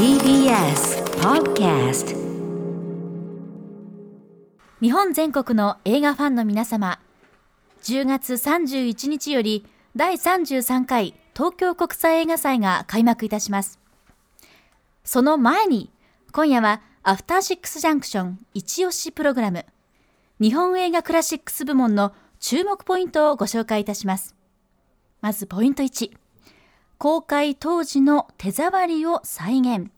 TBS Podcast 日本全国の映画ファンの皆様10月31日より第33回東京国際映画祭が開幕いたします。その前に今夜はアフターシックスジャンクション一押しプログラム日本映画クラシックス部門の注目ポイントをご紹介いたします。まずポイント1公開当時の手触りを再現。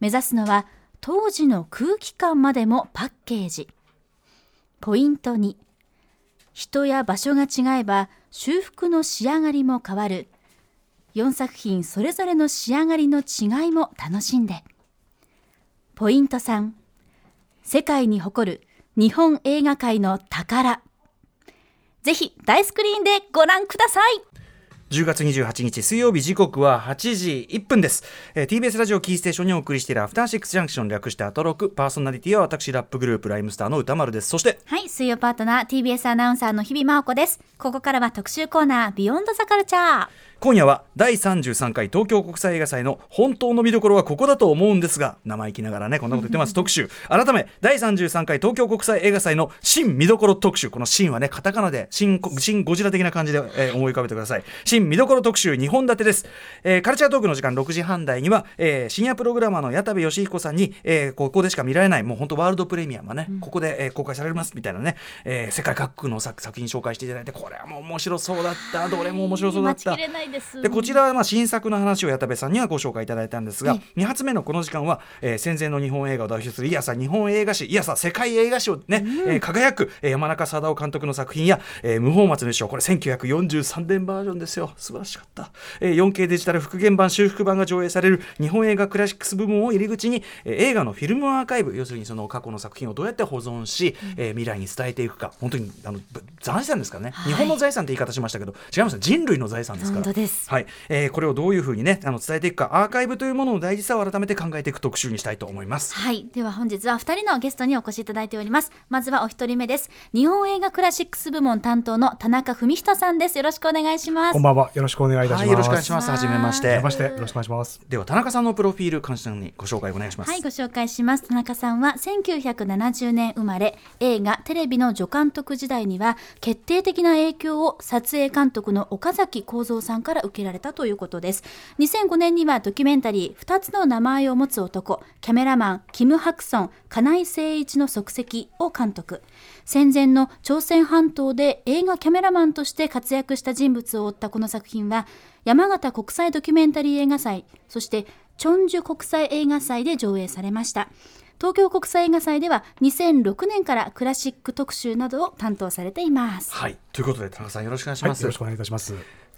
目指すのは当時の空気感までもパッケージ。ポイント2人や場所が違えば修復の仕上がりも変わる。4作品それぞれの仕上がりの違いも楽しんで。ポイント3世界に誇る日本映画界の宝。ぜひ大スクリーンでご覧ください。10月28日水曜日時刻は8時1分です、えー、TBS ラジオキーステーションにお送りしているアフターシックスジャンクション略してアトロク。パーソナリティは私ラップグループライムスターの歌丸です。そしてはい水曜パートナー TBS アナウンサーの日々真央子です。ここからは特集コーナービヨンドザカルチャー。今夜は第33回東京国際映画祭の本当の見どころはここだと思うんですが生意気ながらねこんなこと言ってます。特集。改め第33回東京国際映画祭の新見どころ特集。この新はねカタカナで新新ゴジラ的な感じで、えー、思い浮かべてください。新見どころ特集2本立てです、えー、カルチャートークの時間6時半台には、えー、深夜プログラマーの矢田部義彦さんに、えー、ここでしか見られないもう本当ワールドプレミアムね、うん、ここで、えー、公開されますみたいなね、えー、世界各国の作作品紹介していただいてこれはもう面白そうだった。どれも面白そうだったでこちらはまあ新作の話を矢田部さんにはご紹介いただいたんですが、うん、2発目のこの時間は、えー、戦前の日本映画を代表するいやさ日本映画史いやさ世界映画史をね、うん、えー、輝く、えー、山中貞夫監督の作品や、えー、無法松の賞これ1943年バージョンですよ。素晴らしかった、えー、4K デジタル復元版修復版が上映される日本映画クラシックス部門を入り口に、えー、映画のフィルムアーカイブ要するにその過去の作品をどうやって保存し、うん、えー、未来に伝えていくか。本当にあの財産ですかね、はい、日本の財産って言い方しましたけど違います。人類の財産ですからです、はい。えー、これをどういうふうにねあの伝えていくかアーカイブというものの大事さを改めて考えていく特集にしたいと思います。はい。では本日は2人のゲストにお越しいただいております。まずはお一人目です。日本映画クラシックス部門担当の田中文人さんです。よろしくお願いします。こんばんは。よろしくお願いいたします、はい、よろしくお願いします。はじめまして。まして。よろしくお願いします。では田中さんのプロフィール簡単にご紹介お願いします。はい。ご紹介します。田中さんは1970年生まれ。映画テレビの助監督時代には決定的な影響を撮影監督の岡崎幸三さんから受けられたということです。2005年にはドキュメンタリー2つの名前を持つ男キャメラマンキム・ハクソン金井誠一の足跡を監督。戦前の朝鮮半島で映画キャメラマンとして活躍した人物を追ったこの作品は山形国際ドキュメンタリー映画祭そしてチョンジュ国際映画祭で上映されました。東京国際映画祭では2006年からクラシック特集などを担当されています。はい。ということで田中さんよろしくお願いします、はい、よろしくお願いいたします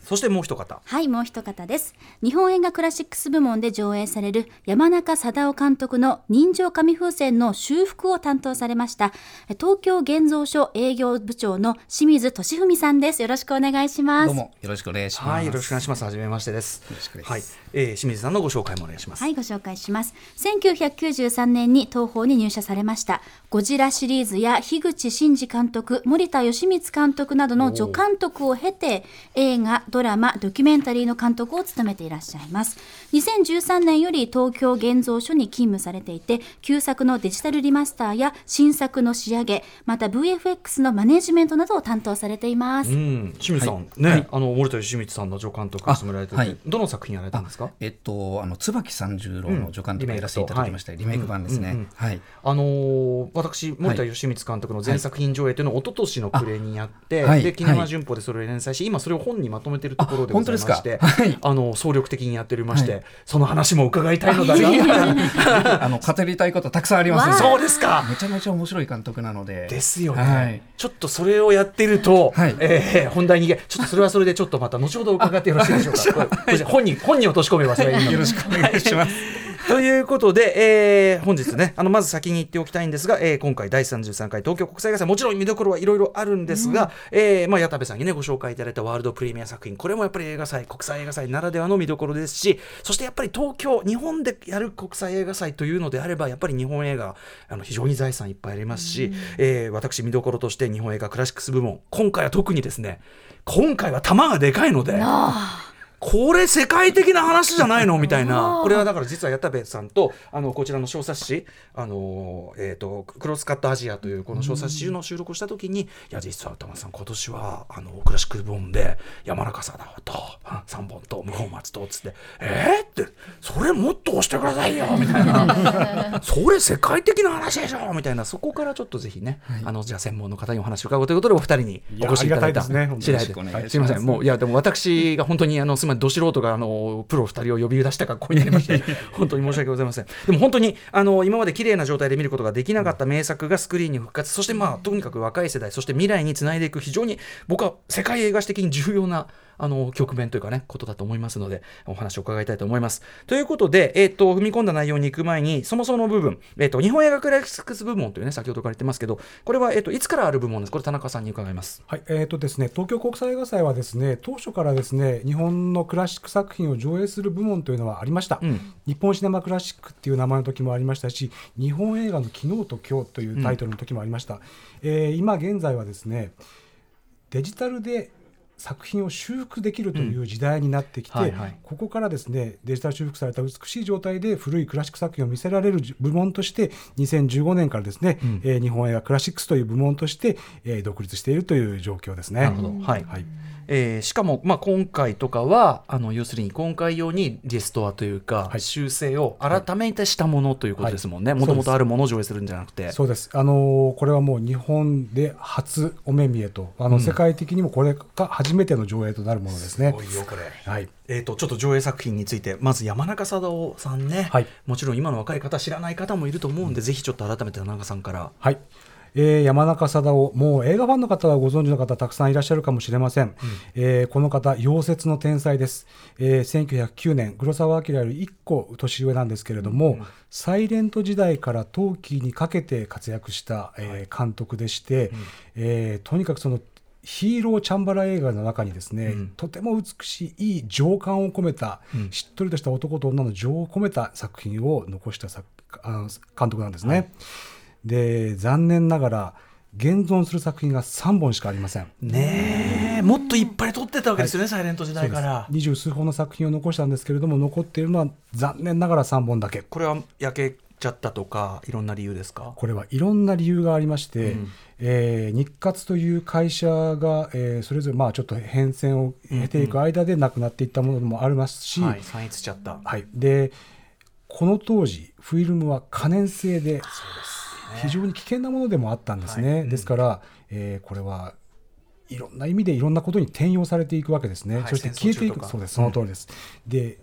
そしてもう一方。はいもう一方です。日本映画クラシックス部門で上映される山中貞夫監督の人情紙風船の修復を担当されました東京現像所営業部長の清水俊文さんです。よろしくお願いします。どうもよろしくお願いします、はい、よろしくお願いします。はじめましてです。はい、えー、清水さんのご紹介もお願いします。はいご紹介します。1993年に東宝に入社されましたゴジラシリーズや樋口真嗣監督森田義満監督などの助監督を経て映画ドラマドキュメンタリーの監督を務めていらっしゃいます。2013年より東京現像所に勤務されていて旧作のデジタルリマスターや新作の仕上げまた VFX のマネジメントなどを担当されています。清水さん、はい、ね、はい、あの森田義満さんの助監督を務められてて、はい、どの作品やられたんですか？えっとあの椿三十郎の助監督をやらせていただきました、うん、リメイク版ですね、はい。あのー、私森田義満監督の全作品上映というのを一昨年の暮れにやって、はい、で「キネマ旬報」でそれを連載し今それを本にまとめているところでございまして、はい、あの総力的にやっておりまして、はい、その話も伺いたいのだがあの語りたいことたくさんあります。そうですか。めちゃめちゃ面白い監督なので。ですよね、はい、ちょっとそれをやってると、はい。えー、本題にちょっとそれはそれでちょっとまた後ほど伺ってよろしいでしょうか。本人本人落とし込めばそれよろしくお願いしますということで、えー、本日ね、あのまず先に言っておきたいんですが、えー、今回第33回東京国際映画祭、もちろん見どころはいろいろあるんですが、うん、えー、まあ、矢田部さんにね、ご紹介いただいたワールドプレミア作品、これもやっぱり映画祭、国際映画祭ならではの見どころですし、そしてやっぱり東京、日本でやる国際映画祭というのであれば、やっぱり日本映画、あの非常に財産いっぱいありますし、うん、えー、私、見どころとして日本映画クラシックス部門、今回は特にですね、今回は玉がでかいので。これ世界的な話じゃないの？みたいな。これはだから実は矢田部さんとあのこちらの小冊子あの、えーと、クロスカットアジアというこの小冊子の収録をした時に、いや実は歌丸さん今年はあのクラシック部門で山中貞夫と3本と無本松とつってえー、ってそれもっと押してくださいよ！みたいな。それ世界的な話でしょ！みたいな。そこからちょっとぜひね、はい、あのじゃあ専門の方にお話を伺うということでお二人にお越しいただいた次第で、ね、す。いません。もういやでも私が本当にあのすまど素人があのプロ2人を呼び出した格好になりまして 本当に申し訳ございません。でも本当にあの今まで綺麗な状態で見ることができなかった名作がスクリーンに復活そしてまあとにかく若い世代そして未来につないでいく非常に僕は世界映画史的に重要なあの局面というかねことだと思いますのでお話を伺いたいと思います。ということで、えーと、踏み込んだ内容に行く前にそもそもの部分、えーと、日本映画クラシックス部門というね先ほどから言ってますけどこれは、えーと、いつからある部門です？これ田中さんに伺います。はいえーとですね、東京国際映画祭はですね当初からですね日本のクラシック作品を上映する部門というのはありました、うん、日本シネマクラシックっていう名前の時もありましたし日本映画の昨日と今日というタイトルの時もありました、うん、えー、今現在はですねデジタルで作品を修復できるという時代になってきて、うん。はいはい、ここからですねデジタル修復された美しい状態で古いクラシック作品を見せられる部門として2015年からですね、うん、えー、日本映画クラシックスという部門として、えー、独立しているという状況ですね。なるほど。はい、はいえー、しかも、まあ、今回とかはあの要するに今回用にリストアというか、はい、修正を改めてしたものということですもんね。もともとあるものを上映するんじゃなくて。そうです。あのー、これはもう日本で初お目見えとあの、うん、世界的にもこれが初めての上映となるものですね。すごいよこれ、はい。えーと、ちょっと上映作品についてまず山中貞夫さんね、はい、もちろん今の若い方知らない方もいると思うんで、うん、ぜひちょっと改めて田中さんから。はいえー、山中貞夫、もう映画ファンの方はご存知の方、たくさんいらっしゃるかもしれません、うん、えー、この方、溶接の天才です、えー、1909年、黒澤明より1個年上なんですけれども、うん、サイレント時代から陶器にかけて活躍した、えー、監督でして、うん、えー、とにかくそのヒーローチャンバラ映画の中にですね、うん、とても美しいいい情感を込めた、うん、しっとりとした男と女の情を込めた作品を残した作あ監督なんですね。はいで残念ながら現存する作品が3本しかありません。ねえ。もっといっぱい撮ってたわけですよね、はい、サイレント時代から。二十数本の作品を残したんですけれども残っているのは残念ながら3本だけ。これは焼けちゃったとかいろんな理由ですか？これはいろんな理由がありまして、うん、えー、日活という会社が、えー、それぞれまあちょっと変遷を経ていく間でなくなっていったものもありますし、うんうん、はい、散逸しちゃった、はい、でこの当時フィルムは可燃性でそうです非常に危険なものでもあったんですね。はい、ですから、えー、これはいろんな意味でいろんなことに転用されていくわけですね。はい、そして消えていくそうですその通りです。うん、で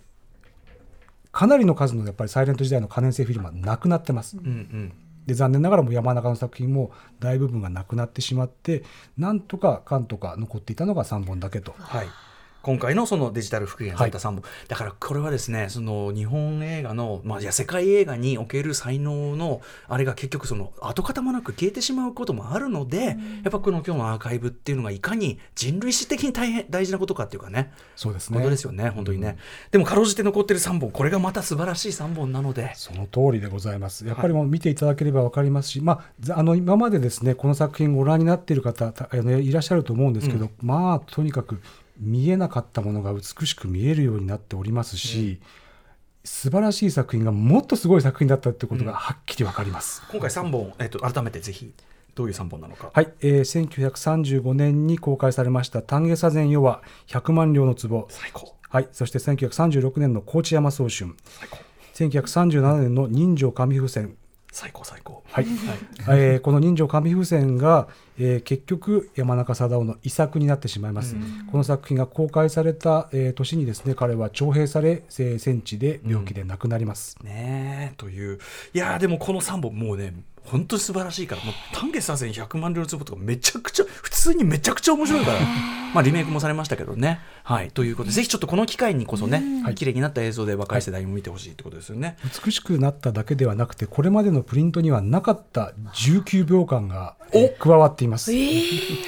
かなりの数のやっぱりサイレント時代の可燃性フィルムはなくなってます。うんうんで残念ながらも山中の作品も大部分がなくなってしまってなんとかかんとか残っていたのが3本だけと。はい今回のそのデジタル復元された3本、はい、だからこれはですねその日本映画の、まあ、いや世界映画における才能のあれが結局その跡形もなく消えてしまうこともあるので、うん、やっぱこの今日のアーカイブっていうのがいかに人類史的に大変大事なことかっていうかね。そうですね。ことですよね本当にね、うん、でもかろうじて残ってる3本これがまた素晴らしい3本なので。その通りでございます。やっぱりもう見ていただければ分かりますし、はい、まあ、あの今までですねこの作品ご覧になっている方いらっしゃると思うんですけど、うん、まあとにかく見えなかったものが美しく見えるようになっておりますし、うん、素晴らしい作品がもっとすごい作品だったってことがはっきり分かります、うん、今回3本、えーと、改めてぜひどういう3本なのか。はい、えー、1935年に公開されました「丹下左膳世は100万両の壺」最高。はい、そして1936年の高知山宗春。最高。1937年の人情紙風船最高最高。はい、はい、えー、この人情紙風船が、えー、結局山中貞夫の遺作になってしまいます、この作品が公開された、えー、年にですね彼は徴兵され、えー、戦地で病気で亡くなります、うん、ねという。いやでもこの3本もうね本当に素晴らしいからもう丹下左遷100万両の壺とかめちゃくちゃ普通にめちゃくちゃ面白いからまあリメイクもされましたけどね。はいということでぜひちょっとこの機会にこそね、はい、綺麗になった映像で若い世代にも見てほしいってことですよね、はい、美しくなっただけではなくてこれまでのプリントにはなかった19秒間が、加わっています、えー、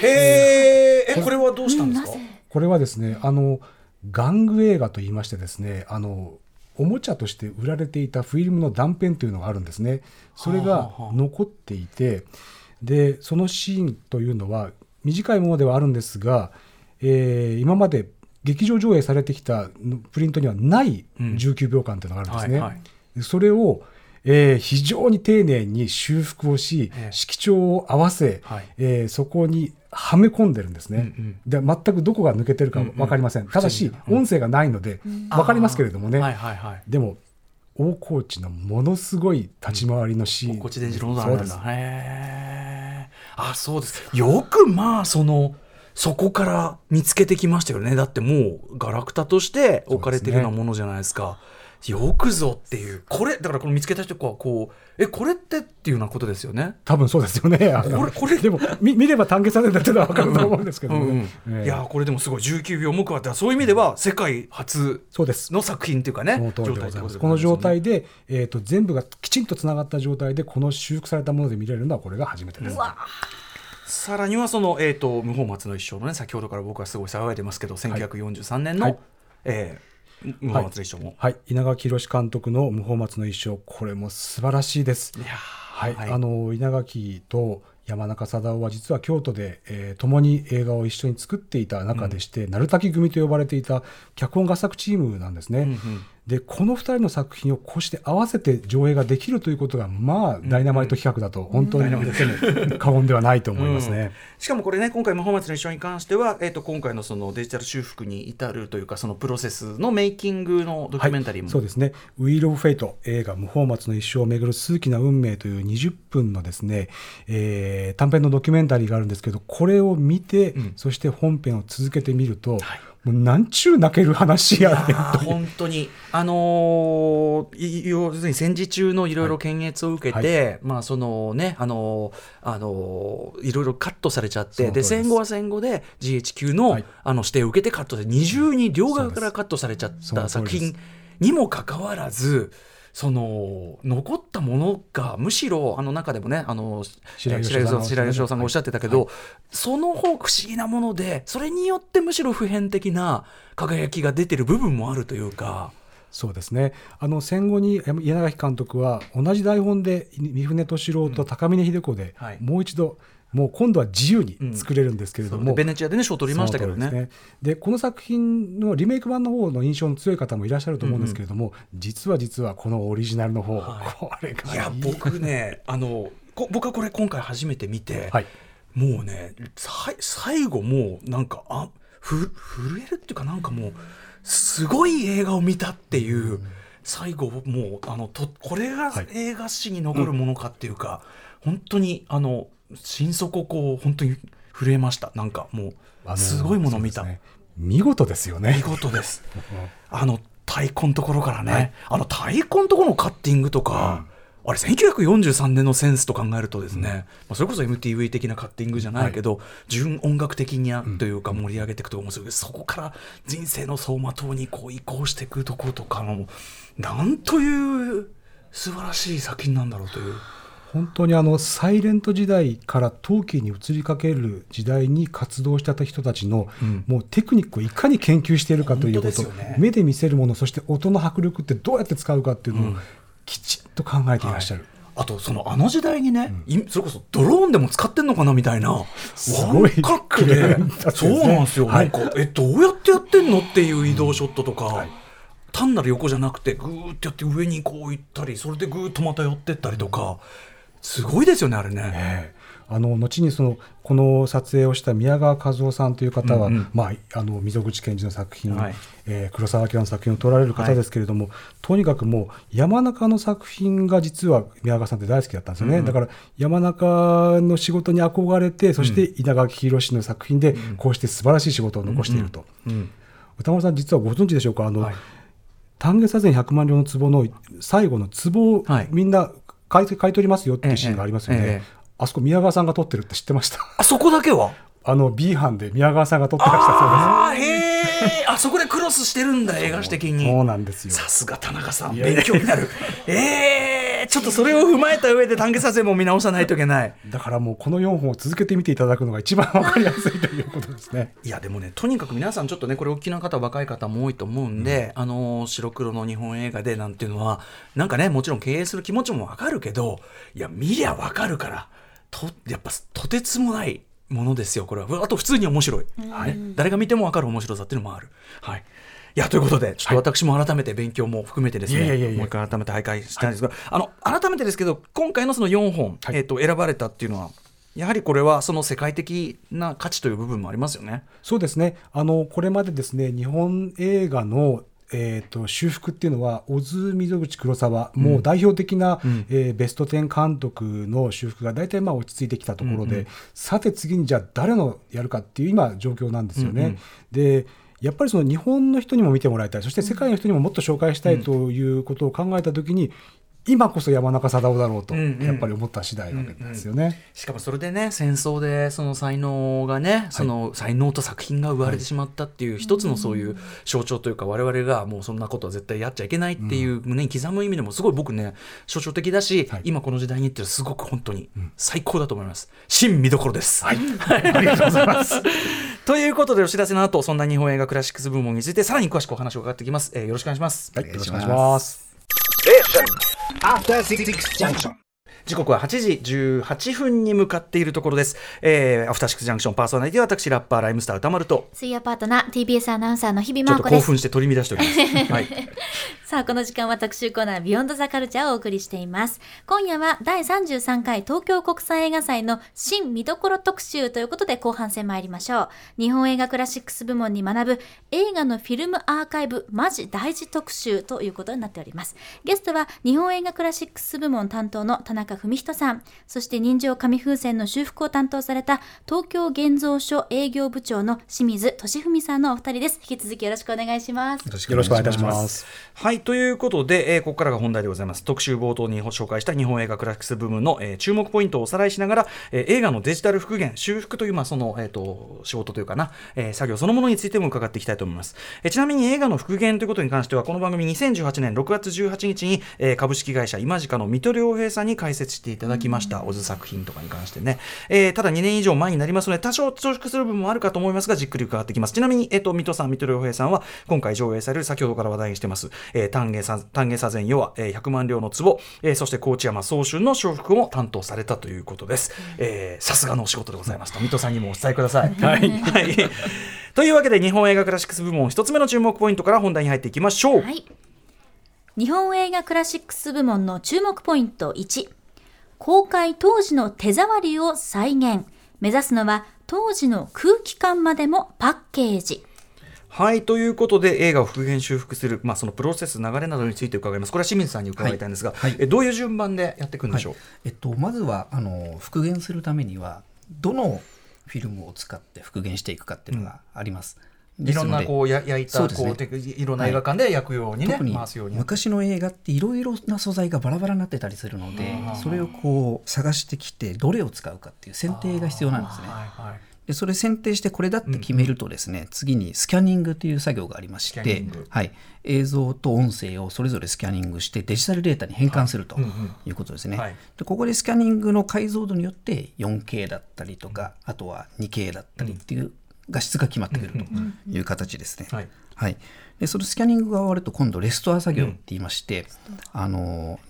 へえこれはどうしたんですか、これはですねあの玩具映画と言いましてですねあのおもちゃとして売られていたフィルムの断片というのがあるんですね。それが残っていて、でそのシーンというのは短いものではあるんですが、えー、今まで劇場上映されてきたプリントにはない19秒間というのがあるんですね。はいはいでそれを、えー非常に丁寧に修復をし、ええ。色調を合わせ、はい。えーそこにはめ込んでるんですね。うんで全くどこが抜けてるか分かりません。ただし、音声がないので分かりますけれどもね。はいはいはい。でも大河内のものすごい立ち回りのシーン、こっち電磁ロードなんだへえあそうです。よくまあそのそこから見つけてきましたよね。だってもうガラクタとして置かれてるようなものじゃないですかよくぞっていう。これだからこの見つけた人はこうえこれってっていうようなことですよね。多分そうですよね。これこれでも見見れば単結されたってのは分かると思うんですけどいやこれでもすごい。19秒も加わってそういう意味では世界初そうです。の作品っていうかね。状態この状態で、えー、と全部がきちんとつながった状態でこの修復されたもので見れるのはこれが初めてです。さらにはその、えー、と無法松の一生のね先ほどから僕はすごい騒いでますけど1943年の、はい。えー無法松の一生も、はい、稲垣宏監督の「無法松の一生」これも素晴らしいです。いやーはい、はい。あの稲垣と山中貞夫は実は京都で、えー共に映画を一緒に作っていた中でして、鳴滝組と呼ばれていた脚本合作チームなんですね。うんうんでこの2人の作品をこうして合わせて上映ができるということがまあダイナマイト企画だと本当に過言ではないと思いますね。しかもこれね今回「無法松の一生」に関しては、えー、と今回のそのデジタル修復に至るというかそのプロセスのメイキングのドキュメンタリーも、そうですね「ウィール・オブ・フェイト」映画「無法松の一生をめぐる数奇な運命」という20分のですね、えー短編のドキュメンタリーがあるんですけどこれを見て、うん。そして本編を続けてみると、はいもうなんちゅう泣ける話やねん本当に、あのーい要するに戦時中のいろいろ検閲を受けて、まあそのね、あのーあのーいろいろカットされちゃって、で戦後は戦後で GHQ の,、はい。あの指定を受けてカットで二重に両側からカットされちゃった作品にもかかわらず。その残ったものがむしろあの中でもねあの白白吉さんがおっしゃってた。けど、はい。その方不思議なものでそれによってむしろ普遍的な輝きが出てる部分もあるというか。そうですね。あの戦後に柳垣監督は同じ台本で三船敏郎と高峰秀子で、はい。もう一度もう今度は自由に作れるんですけれども、そう。ベネチアでね賞を取りましたけどね。その通りでこの作品のリメイク版の方の印象の強い方もいらっしゃると思うんですけれども、実は実はこのオリジナルの方、はい。これがいや僕ねあのこ僕はこれ今回初めて見て、はい。もうね最後もうなんかあふ震えるっていうかなんかもうすごい映画を見たっていう、最後もうあのとこれがはい。映画史に残るものかっていうか、本当にあの心底こう本当に震えました。なんかもうすごいものを見た、ね。見事ですよね。見事です。あの太鼓のところからね、はい。あの太鼓のところのカッティングとか、あれ1943年のセンスと考えるとですね、まあ、それこそ MTV 的なカッティングじゃないけど、純音楽的にというか盛り上げていくと思うんですけど、そこから人生の走馬灯にこう移行していくところとかのなんという素晴らしい作品なんだろうという。本当にあのサイレント時代から陶器に移りかける時代に活動してた人たちの、うん。もうテクニックをいかに研究しているかということ、ね。目で見せるものそして音の迫力ってどうやって使うかっていうのをうん。きちっと考えていらっしゃる、あとそのあの時代にね、いそれこそドローンでも使ってんのかなみたいなすごいワンでそうねなんですよ、はい。なんかえどうやってやってんのっていう移動ショットとか、はい。単なる横じゃなくてグーってやって上にこう行ったりそれでグーッとまた寄ってったりとかすごいですよねあれね。ええ。あの後にそのこの撮影をした宮川和夫さんという方は、うんうん。まあ、あの溝口健二の作品、はい。えー黒澤明の作品を撮られる方ですけれども、とにかくもう山中の作品が実は宮川さんって大好きだったんですよね、うん。だから山中の仕事に憧れてそして稲垣宏の作品でこうして素晴らしい仕事を残していると、うん。歌丸さん実はご存知でしょうか？あの、はい。丹下左遷100万両の壺の最後の壺をはい。みんな買い買い取りますよっていうシーンがありますよね、あそこ宮川さんが撮ってるって知ってました？あそこだけは？あの B 班で宮川さんが撮ってらしたそうです。へえあそこでクロスしてるんだ映画史的に。そうなんですよ。さすが田中さん。勉強になる。えー、ちょっとそれを踏まえた上で単下撮影も見直さないといけない。だからもうこの4本を続けてみていただくのが一番わかりやすいということですね。いやでもねとにかく皆さんちょっとねこれお聞きな方若い方も多いと思うんで、あの白黒の日本映画でなんていうのはなんかねもちろん経営する気持ちもわかるけどいや見りゃわかるからとやっぱとてつもないものですよこれは。あと普通に面白い、ね、誰が見ても分かる面白さっていうのもある。はい。いやということで、ちょっと私も改めて勉強も含めてですね、いやいやいやもう一回改めて拝見したいんですが、あの改めてですけど、今回のその4本、えっと選ばれたっていうのは、やはりこれはその世界的な価値という部分もありますよね。そうですね。あのこれまでですね日本映画のえー、と修復っていうのは小津溝口黒沢、もう代表的な、えーベスト10監督の修復が大体まあ落ち着いてきたところで、さて次にじゃあ誰のやるかっていう今状況なんですよね。でやっぱりその日本の人にも見てもらいたい。そして世界の人にももっと紹介したいということを考えた時に、今こそ山中貞夫だろうとうんうん。やっぱり思った次第なわけですよね。しかもそれでね戦争でその才能がね、その才能と作品が奪われてしまったっていう一つのそういう象徴というか我々がもうそんなことは絶対やっちゃいけないっていう胸に刻む意味でもすごい僕ね象徴的だし、はい。今この時代にってすごく本当に最高だと思います。新見どころです。ありがとうございます。ということでお知らせの後そんな日本映画クラシックス部門についてさらに詳しくお話を伺っていきます、えーよろしくお願いします。はい、よろしくお願いしお願いします。After Six Junction. 時刻は8時18分に向かっているところです。えーアフターシックスジャンクションパーソナリティは私ラッパーライムスター歌丸と水曜パートナー TBS アナウンサーの日々真央子です興奮して取り乱しております。はい。さあこの時間は特集コーナービヨンドザカルチャーをお送りしています今夜は第33回東京国際映画祭の新見どころ特集ということで後半戦参りましょう日本映画クラシックス部門に学ぶ映画のフィルムアーカイブマジ大事特集ということになっておりますゲストは日本映画クラシックス部門担当の田中文人さんそして人情紙風船の修復を担当された東京現像所営業部長の清水俊文さんのお二人です引き続きよろしくお願いしますよろしくお願いいたします。はい、ということで、えーここからが本題でございます。特集冒頭に紹介した日本映画クラシックス部門の、えー注目ポイントをおさらいしながら、えー映画のデジタル復元、修復という、まあ、その、えー、と仕事というかな、えー作業そのものについても伺っていきたいと思います。えーちなみに映画の復元ということに関しては、この番組2018年6月18日に、えー株式会社今近の水戸良平さんに解説していただきました、オズ作品とかに関してね。えーただ2年以上前になりますので、多少重複する部分もあるかと思いますが、じっくり伺ってきます。ちなみに、えっ、と、水戸さん、水戸良平さんは、今回上映される先ほどから話題にしてます、えー、丹下さ丹下左膳与は、えー100万両の壺、えーそして高知山総春の修復も担当されたということです。えーさすがのお仕事でございますと、水戸さんにもお伝えください。はい。はい。というわけで、日本映画クラシックス部門一つ目の注目ポイントから本題に入っていきましょう。はい。日本映画クラシックス部門の注目ポイント1。公開当時の手触りを再現。目指すのは当時の空気感までもパッケージ。はいということで映画を復元修復する、まあ、そのプロセス流れなどについて伺いますこれは清水さんに伺いたいんですが、はいはいえどういう順番でやっていくんでしょう、えっと、まずはあの復元するためにはどのフィルムを使って復元していくかっていうのがあります。いろんなこうや焼いたこうていろんな映画館で焼くようにね、回すように。昔の映画っていろいろな素材がバラバラになってたりするのでそれをこう探してきてどれを使うかっていう選定が必要なんですね。でそれ選定してこれだって決めるとですね、次にスキャニングという作業がありましてはい、映像と音声をそれぞれスキャニングしてデジタルデータに変換するということですね。はい。でここでスキャニングの解像度によって 4K だったりとか、あとは 2K だったりっていう画質が決まってくるという形ですね。はい。はい、でそのスキャニングが終わると今度レストア作業って言いまして、あの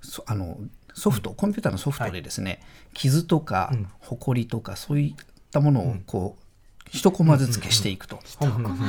そあのソフト、コンピューターのソフトでですね、傷とかホコリとかそういったものをこう、一コマずつ消していくと、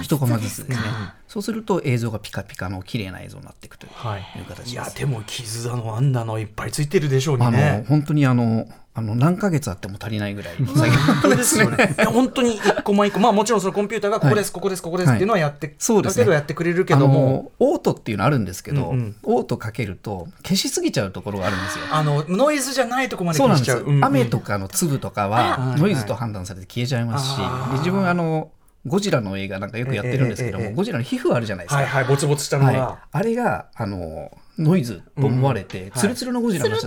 一コマずつですね、そうすると映像がピカピカの綺麗な映像になっていくというはい。形です。いやでも傷だのあんなのいっぱいついてるでしょうにあのね。本当にあのあの何ヶ月あっても足りないぐらいの作業本当ですよね。本当に一個も一個、まあもちろんそのコンピューターがここです、ここです、ここですっていうのはやって、そうですね。だけどやってくれるけども、オートっていうのあるんですけど、オートかけると消しすぎちゃうところがあるんですよ。あのノイズじゃないとこまで消しちゃう。雨とかの粒とかはあノイズと判断されて消えちゃいますし、自分あのゴジラの映画なんかよくやってるんですけども、ええええええゴジラの皮膚あるじゃないですか、はいはい、ぼつぼつしたのはいが。あれがあのノイズと思われて、ツルツルのゴジラにやっ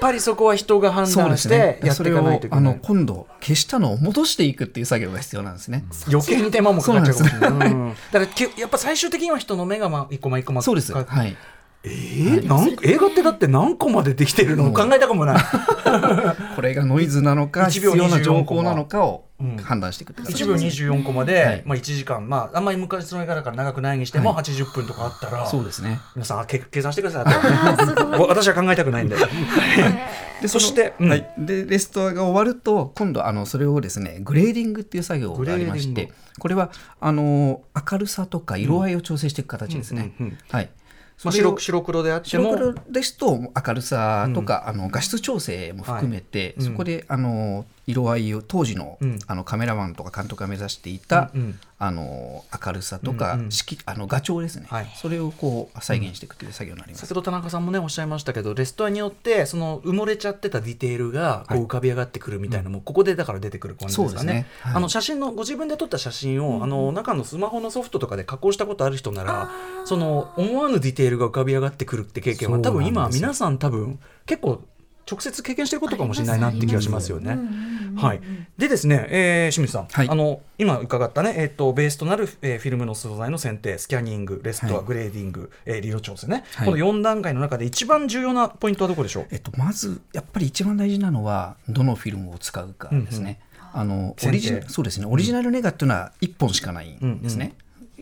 ぱりそこは人が判断してやっていかないといけそれをあのない。今度消したのを戻していくっていう作業が必要なんですね。余計に手間もかかっちゃうかもしれない。だからきやっぱ最終的には人の目がまあ一個ま一個まそうです。かはい。えー、なん映画ってだって何個までできてるの？考えたかもない。これがノイズなのか1秒必要な情24報なのかをうん判断してい。くって形1秒24コマで、はい。まあ、1時間、まあ、あんまり昔の映画だから長くないにしてもは80分とかあったら、そうですね。皆さんけ計算してください私は考えたくないんで。でそしてうん。はい、でレストアが終わると今度あのそれをですねグレーディングっていう作業がありましてこれはあの明るさとか色合いを調整していく形ですね。うんうんうん。はいまあ、白白黒であっても白黒ですと明るさとか、あの画質調整も含めて、はい。そこであの色合いを当時の,、うん。あのカメラマンとか監督が目指していた、あの明るさとか、色あの画調ですね、はい。それをこう再現していくという作業になります。先ほど田中さんもねおっしゃいましたけどレストアによってその埋もれちゃってたディテールがこう浮かび上がってくるみたいなのも、ここでだから出てくる感じですかね。あの写真のご自分で撮った写真を、あの中のスマホのソフトとかで加工したことある人ならその思わぬディテールが浮かび上がってくるって経験は多分今皆さん多分結構直接経験してることかもしれないなって気がしますよね。はい、でですね、えー清水さん、はい。あの今伺ったね、えー、とベースとなる、えーフィルムの素材の選定スキャニングレストア、はい。グレーディング、えー、理論調整ね、はい。この4段階の中で一番重要なポイントはどこでしょう？えっと、まずやっぱり一番大事なのはどのフィルムを使うかですね。あのオリジナそうですね。オリジナルネガっていうのは1本しかないんですね。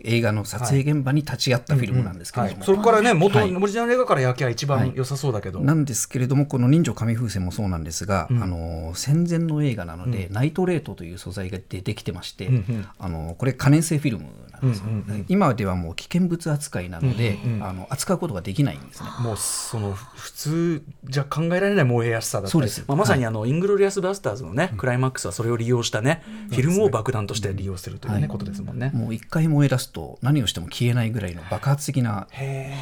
映画の撮影現場に立ち会ったフィルムなんですけれども、それからね元、はい。オリジナル映画から焼きゃ一番良さそうだけど、なんですけれどもこの人情紙風船もそうなんですが、あの戦前の映画なので、 nitrate という素材がでできてまして、あのこれ可燃性フィルムなんですよ、今ではもう危険物扱いなので、あの扱うことができないんですね。もうその普通じゃ考えられない燃えやすさだったり。そうです。まあ、まさにあの、イングロリアス・バスターズのね、クライマックスはそれを利用したね、フィルムを爆弾として利用するというね、はいことですもんね。もう一回燃え出すと何をしても消えないぐらいの爆発的なへ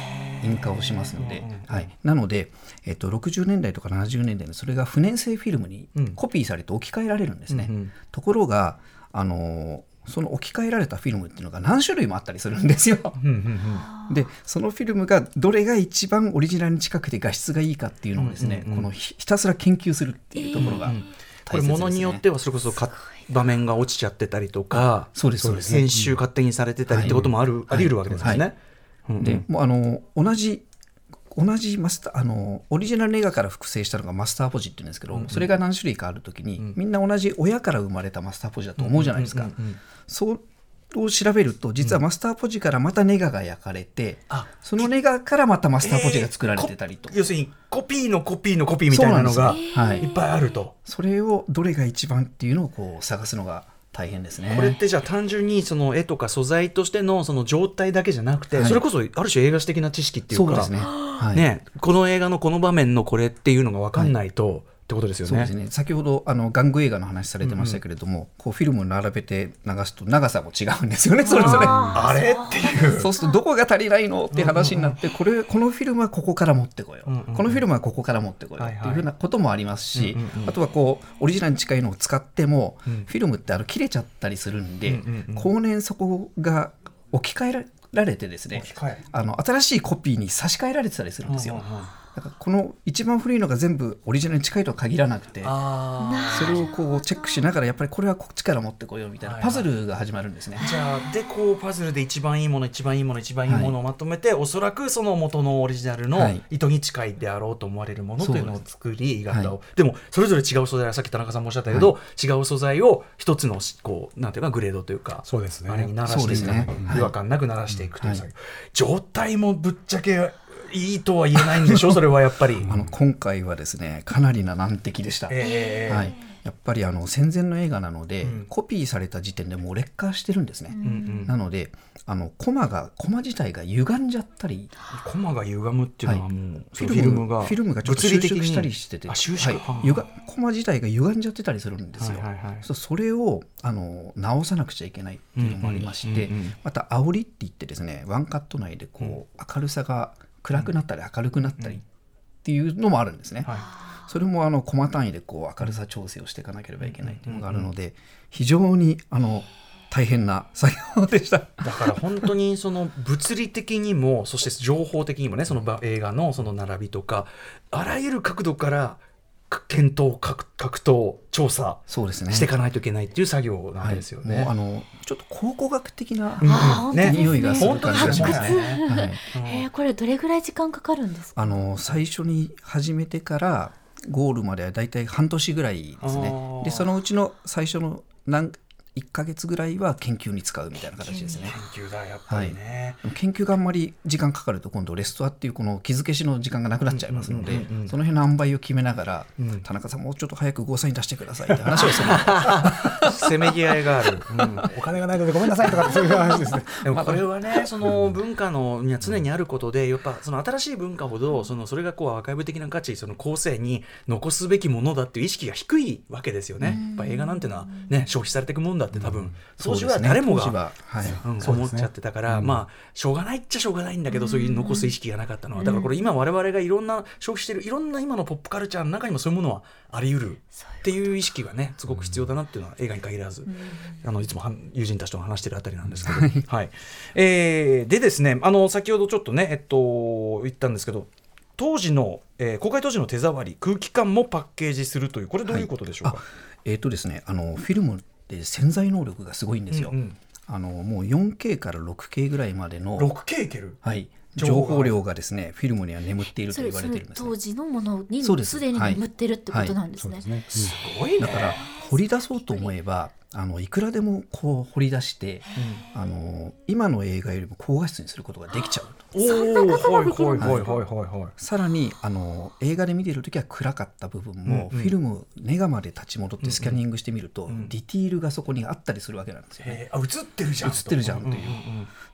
引火をしますので、はい、なので、えっと、60年代とか70年代にそれが不燃性フィルムにうん。コピーされて置き換えられるんですね。うんうん。ところがあのその置き換えられたフィルムっていうのが何種類もあったりするんですよ。でそのフィルムがどれが一番オリジナルに近くて画質がいいかっていうのをですね、このひひたすら研究するっていうところがこれ大切ですね。ものによってはそれこそか場面が落ちちゃってたりとかそうですそうです編集勝手にされてたりってこともある、あり得るわけですよね。はい。うんうん。でもうあの同じ同じマスターあのオリジナル映画から複製したのがマスターポジっていうんですけど、それが何種類かあるときに、みんな同じ親から生まれたマスターポジだと思うじゃないですか。そうを調べると実はマスターポジからまたネガが焼かれて、あそのネガからまたマスターポジが作られてたりと、えーこ要するにコピーのコピーのコピーみたいなのがいっぱいあると。それをどれが一番っていうのをこう探すのが大変ですね。これってじゃあ単純にその絵とか素材としてのその状態だけじゃなくて、はいそれこそある種映画史的な知識っていうかね。はいねこの映画のこの場面のこれっていうのが分かんないと、ってことですよね。そうですね。先ほどあの玩具映画の話されてましたけれども、こうフィルムを並べて流すと長さも違うんですよねそれぞれ。あれ？っていう。そうするとどこが足りないのって話になってこれこのフィルムはここから持ってこよう、うんうんこのフィルムはここから持ってこよう。はいはい。っていうふうなこともありますし、うんうんうん。あとはこうオリジナルに近いのを使っても、うん。フィルムってあの切れちゃったりするんで、うんうんうん。後年そこが置き換えられてですねあの新しいコピーに差し替えられてたりするんですよ。うんうんうんだからこの一番古いのが全部オリジナルに近いとは限らなくてあそれをこうチェックしながらやっぱりこれはこっちから持ってこようみたいなはいはい。パズルが始まるんですね。ーじゃあでこうパズルで一番いいもの一番いいもの一番いいものをまとめて、おそらくその元のオリジナルのはい。糸に近いであろうと思われるものというのを作りそうです。型を、でもそれぞれ違う素材はさっき田中さんもおっしゃったけど、違う素材を一つのこうなんていうかグレードというかそうですね。あれに鳴らしていく、ね。はい。違和感なく鳴らしていくという作業、は状態もぶっちゃけいいとは言えないんでしょ？それはやっぱり。あの今回はですねかなりな難敵でした。えーはい、やっぱりあの戦前の映画なので、うん。コピーされた時点でもう劣化してるんですね。うんうん。なのであのコマがコマ自体が歪んじゃったり。コマが歪むっていうのはもう、はいフィルムがフィルムがちょっと収縮したりしてて。はい、コマ自体が歪んじゃってたりするんですよ。はいはいはい。そうそれをあの直さなくちゃいけないっていうのもありまして、うんうんうんうんまた煽りって言ってですねワンカット内でこう、明るさが暗くなったり明るくなったりっていうのもあるんですね。はいそれもあのコマ単位でこう明るさ調整をしていかなければいけないっていうのがあるので、非常にあの大変な作業でした。だから本当にその物理的にもそして情報的にもねそのば映画のその並びとかあらゆる角度から検討格格闘調査そうですね。していかないといけないっていう作業なわはいけですよね。もうあのちょっと考古学的な、うんね。匂いがする感じがしますね。はい。えー、これどれぐらい時間かかるんですか？あの最初に始めてからゴールまではだいたい半年ぐらいですあねー。でそのうちの最初の何1ヶ月ぐらいは研究に使うみたいな形ですね研究だやっぱりね。でも研究があんまり時間かかると今度レストアっていうこの気づけしの時間がなくなっちゃいますのでその辺の塩梅を決めながら、うん田中さんもうちょっと早くゴーサイン出してくださいって話をする せめぎ合いがある。うんお金がないのでごめんなさいとかそういう話ですね。でもこれはね、その文化のには常にあることで、やっぱその新しい文化ほど、そのそれがこうアーカイブ的な価値、その後世に残すべきものだっていう意識が低いわけですよね。やっぱ映画なんてのはね、消費されていくもんだって多分、当時は誰もが思っちゃってたから、まあしょうがないっちゃしょうがないんだけど、そういう残す意識がなかったのは、だからこれ今我々がいろんな消費してるいろんな今のポップカルチャーの中にもそういうものはあり得る。っていう意識がねすごく必要だなっていうのは映画に限らず、あのいつもは友人たちと話してるあたりなんですけど、はい。えーでですねあの先ほどちょっとねえっと言ったんですけど当時の、えー公開当時の手触り空気感もパッケージするというこれどういうことでしょうか、あえっ、とですねあのフィルムって潜在能力がすごいんですよ、うんうん。あのもう 4K から 6K ぐらいまでの 6K いける？はい、情報量がですねフィルムには眠っていると言わそれているんですね、当時のものにす。すでに眠ってるってことなんですね。ね。すごいね。だから掘り出そうと思えばあのいくらでもこう掘り出して、あの今の映画よりも高画質にすることができちゃうさらにあの映画で見てる時は暗かった部分も、うんうん。フィルムネガまで立ち戻ってスキャニングしてみると、んディティールがそこにあったりするわけなんですよね。映ってるじゃん映ってるじゃんという。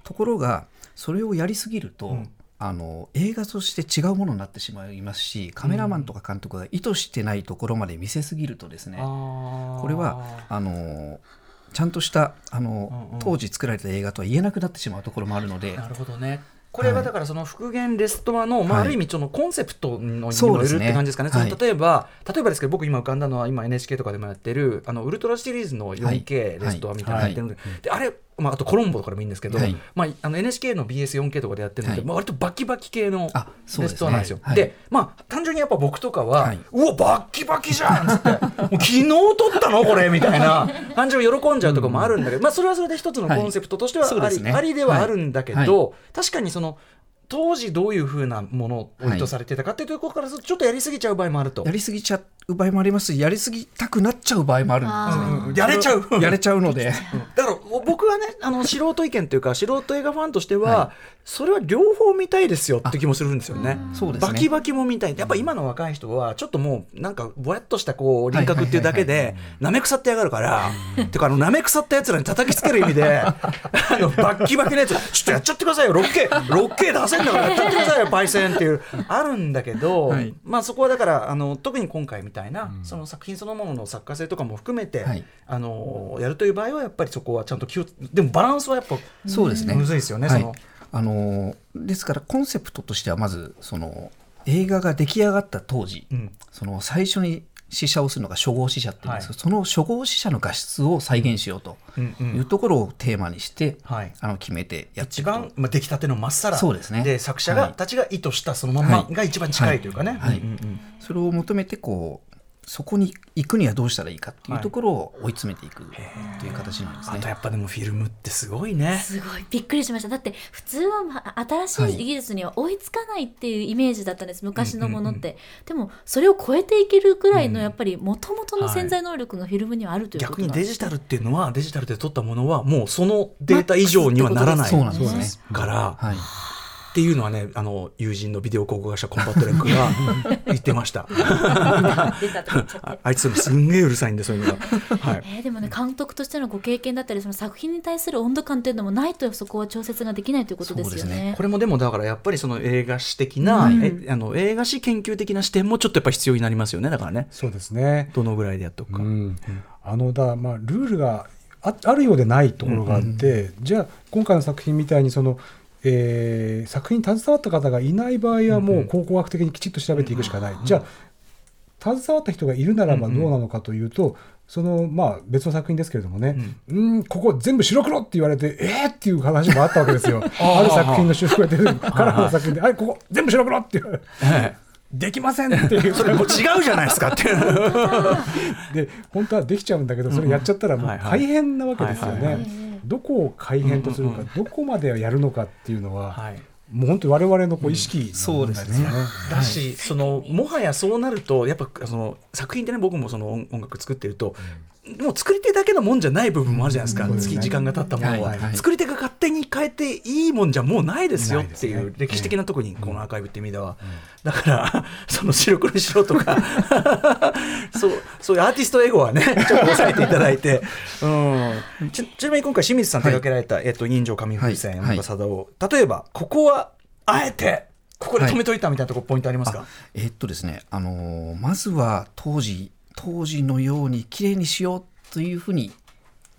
ところがそれをやりすぎると、んあの映画として違うものになってしまいますしカメラマンとか監督が意図してないところまで見せすぎるとですね、ここれはあのちゃんとしたあの、うんうん。当時作られた映画とは言えなくなってしまうところもあるので。なるほどね。これはだからその復元レストアの、まあ、はい。ある意味そのコンセプトのにもよるって感じですかね。そはい。の例えば例えばですけど僕今浮かんだのは今 NHK とかでもやってるあのウルトラシリーズの 4K レストアみたいなのやってるんで,、であれまあ、あとコロンボとかでもいいんですけど、はい。まあ、あの NHK の BS4K とかでやってるので、はい。まあ、割とバキバキ系のあそうレストアなんですよ。はい。でまあ単純にやっぱ僕とかは、はい。うわバッキバキじゃんっつって もう昨日撮ったのこれみたいな感じを喜んじゃうとこもあるんだけど、まあ、それはそれで一つのコンセプトとしてはあり,、ですね。ありではあるんだけど、は確かにその当時どういうふうなものを意図されてたかっていうところからするとちょっとやりすぎちゃう場合もあると。や。りすぎちゃう場合もありますしやりすぎたくなっちゃう場合もあるやれちゃう。やれちゃうので。だからお僕はねあの素人意見というか素人映画ファンとしては、それは両方見たいですよって気もするんですよね。そうですね。バキバキも見たい。やっぱ今の若い人はちょっともうなんかぼやっとしたこう輪郭っていうだけでなめ腐ってやがるからてかあのなめ腐ったやつらに叩きつける意味で あのバッキバキのやつちょっとやっちゃってくださいよ。6K, 6K 出せんだからやっちゃってくださいよパイセンっていう。あるんだけど、はい。まあそこはだからあの特に今回みたいな、その作品そのものの作家性とかも含めて、はい。あのやるという場合はやっぱりそこはちゃんと気をでもバランスはやっぱそうですね。むずいですよねはい。そのあのですからコンセプトとしてはまずその映画が出来上がった当時、うん。その最初に試写をするのが初号試写っていうんですけど、その初号試写の画質を再現しようとうんうん。いうところをテーマにして、はい。あの決めてやって一番、まあ、出来たてのまっさらそうですね。で作者が、はい。たちが意図したそのまんまはい。が一番近いというかね、はい。うんうんうん。それを求めてこうそこに行くにはどうしたらいいかっていうところを追い詰めていくという形なんですね。あとやっぱでもフィルムってすごいね。すごい。びっくりしました。だって普通は、まあ、新しい技術には追いつかないっていうイメージだったんです。昔のものって、でもそれを超えていけるくらいのやっぱりもともとの潜在能力がフィルムにはあるということ逆になんですデジタルっていうのはデジタルで撮ったものはもうそのデータ以上にはならないそうなんです。ね。から、はい。っていうのはねあの友人のビデオ考古学者コンバットレックが 言ってました。ああいつすんげえうるさいんでそういうのが、はい、えーでもね監督としてのご経験だったりその作品に対する温度感っていうのもないとそこは調節ができないということですよそうですね。これもでもだからやっぱりその映画史的な、うん。えあの映画史研究的な視点もちょっとやっぱ必要になりますよねだからね。そうですね。どのぐらいでやっとくか、うん、あのだまあルールがああるようでないところがあって、じゃあ今回の作品みたいにその、えー作品に携わった方がいない場合はもう考古学的にきちっと調べていくしかない、じゃあ携わった人がいるならばどうなのかというと、そのまあ別の作品ですけれどもね、うん、ここ全部白黒って言われて、えー、っていう話もあったわけですよ。ある作品の修復が出るカラーの作品で、あれ、ここ全部白黒って言われて。ええできませんっていう。それもう違うじゃないですかっていう。で本当はできちゃうんだけどそれやっちゃったらもう大変なわけですよね。どこを改変とするか、うんうんどこまでやるのかっていうのは、はい。もう本当に我々のこう意識のそうですね。だし、そのもはやそうなるとやっぱその作品ってね僕もその音音楽作ってると、もう作り手だけのもんじゃない部分もあるじゃないですか、うん。月時間が経ったものは、はいはい作り手が勝手に変えていいもんじゃもうないですよっていう歴史的なところにこのアーカイブっていう意味では、だからその白黒にしろとか。そうそういうアーティストエゴはね ちょっと抑えていただいて、うん、ちちなみに今回清水さん手掛けられた、えっと、人情紙風船、はい。山中貞夫例えばここはあえてここで止めといたみたいなところポイントありますか、あえーっとですね、あのーまずは当時当時のように綺麗にしようというふうに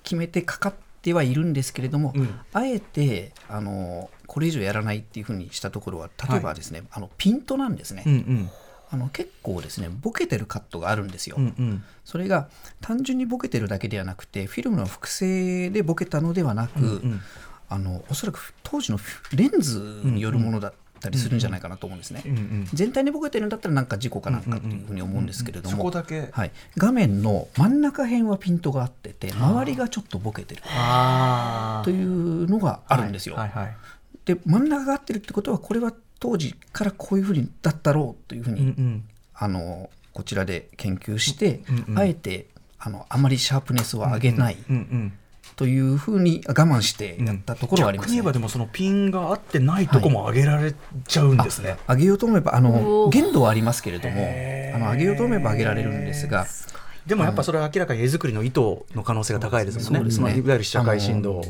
決めてかかってはいるんですけれども、うん。あえて、あのーこれ以上やらないっていうふうにしたところは例えばですね、あのピントなんですね、うんうん。あの結構ですねボケてるカットがあるんですよ。うんうん。それが単純にボケてるだけではなくてフィルムの複製でボケたのではなく、うんあのおそらく当時のレンズによるものだったりするんじゃないかなと思うんですね。うんうん。全体にボケてるんだったらなんか事故かなんかというふうに思うんですけれどそこもだけ、はい、画面の真ん中辺はピントがあってて周りがちょっとボケてる。あというのがあるんですよ。はい。はい。で真ん中が合ってるってことはこれは当時からこういうふうにだったろうというふうに、うんうん。あのこちらで研究して、うんうんあえてあのあまりシャープネスを上げないうんうんというふうに我慢してやったところはありますね。逆に言えばでもそのピンが合ってないとこも上げられちゃうんですね、上げようと思えばあおのー。限度はありますけれどもあの上げようと思えば上げられるんですが。でもやっぱそれは明らかに絵作りの意図の可能性が高いですもんね。そうですね。まあいわゆる被写界振動が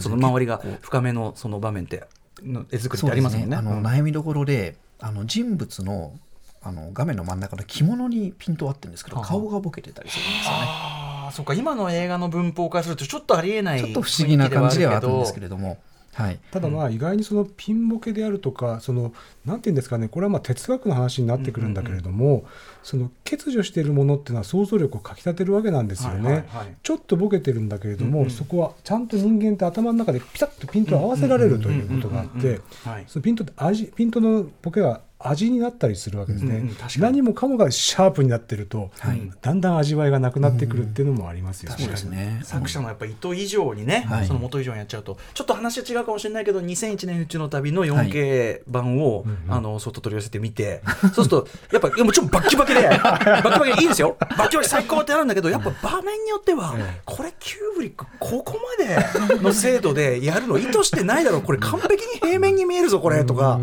その周りが深めのその場面っての絵作りってありますもんね。そうですあの悩みどころであの人物のあの画面の真ん中の着物にピント合ってるんですけどはあ。顔がボケてたりするんですよね。そうか今の映画の文法からするとちょっとありえないちょっと不思議な感じではあるんですけどれども、はい、ただまあ意外にそのピンボケであるとかそのなんていうんですかねこれはまあ哲学の話になってくるんだけれども、その欠如しているものっていうのは想像力をかきたてるわけなんですよね。ちょっとボケてるんだけれども、そこはちゃんと人間って頭の中でピタッとピントを合わせられるということがあってはい。そのピントって味ピントのボケは味になったりするわけですね、うんうん何もかもがシャープになってると、はい。だんだん味わいがなくなってくるっていうのもありますよね。そうですね。作者のやっぱ意図以上にね、はい。その元以上にやっちゃうとちょっと話は違うかもしれないけど2001年宇宙の旅の 4K 版を、あの外取り寄せてみて、そうするとやっぱいやもちろんバッキバキでバッキバキでいいですよ。バッキバキ最高ってあるんだけどやっぱ場面によっては、これキューブリックここまでの精度でやるの意図してないだろう。これ完璧に平面に見えるぞこれとか、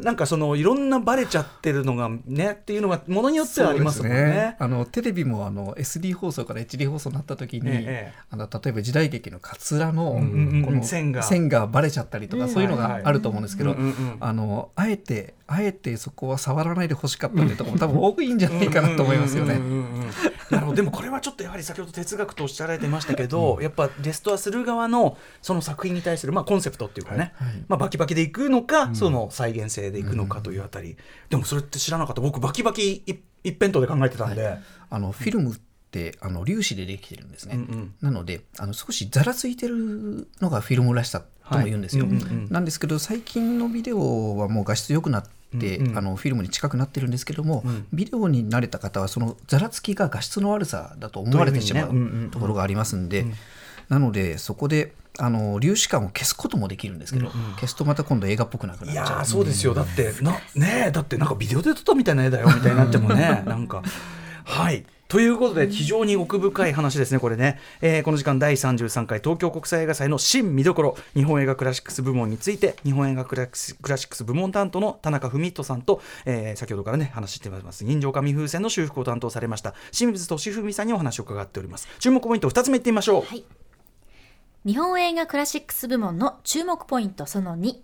なんかそのいろんなバレちゃってるのがねっていうのがものによってはありますもんね。あのテレビもあの SD 放送から HD 放送になった時に、ええあの例えば時代劇のカツラの、んうんこの線が。線がバレちゃったりとか、そういうのはいはい。があると思うんですけど、うんうんうんあのあえてあえてそこは触らないでほしかったっていうところも多分多いんじゃないかなと思いますよね。うん。うんうんうんなるほど。でもこれはちょっとやはり先ほど哲学とおっしゃられてましたけど、やっぱレストアする側のその作品に対する、まあ、コンセプトっていうかね、はい。まあ、バキバキでいくのか、その再現性でいくのかというあたり、でもそれって知らなかった。僕バキバキ一一辺倒で考えてたんで、あのフィルムってあの粒子でできてるんですね。うんうん。なのであの少しざらついてるのがフィルムらしさとも言うんですよ。はいうんうんうん。なんですけど最近のビデオはもう画質良くなって、うんうん。あのフィルムに近くなってるんですけども、うん。ビデオに慣れた方はそのざらつきが画質の悪さだと思われてしまうところがありますんで、なのでそこであの粒子感を消すこともできるんですけど、消すとまた今度映画っぽくなくなっいやちゃう。ーそうですよ。だってなねえだってなんかビデオで撮ったみたいな絵だよみたいになってもね なんか。はい。ということで非常に奥深い話ですねこれね、えーこの時間第33回東京国際映画祭の新見どころ。日本映画クラシックス部門について日本映画クラシクラシックス部門担当の田中文人さんと、えー先ほどからね話してます人情紙風船の修復を担当されました清水俊文さんにお話を伺っております。注目ポイント2つ目いってみましょう、はい日本映画クラシックス部門の注目ポイントその2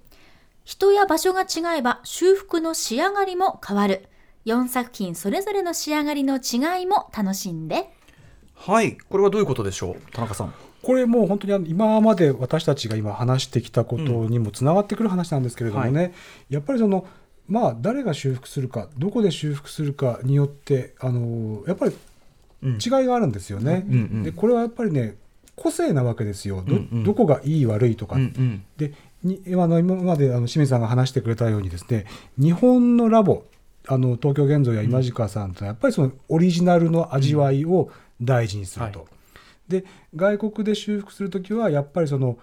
人や場所が違えば修復の仕上がりも変わる。4作品それぞれの仕上がりの違いも楽しんで。はい。これはどういうことでしょう？田中さん。これもう本当にあの今まで私たちが今話してきたことにもつながってくる話なんですけれどもね、やっぱりそのまあ誰が修復するかどこで修復するかによってあのやっぱりうん。違いがあるんですよね。うんうん。でこれはやっぱりね個性なわけですよ。ど,、うんうん。どこがいい悪いとか、うんうん。でに今の今まであの清水さんが話してくれたようにですね日本のラボあの東京現像や今近さんとやっぱりそのオリジナルの味わいを大事にすると。はで外国で修復する時はやっぱりその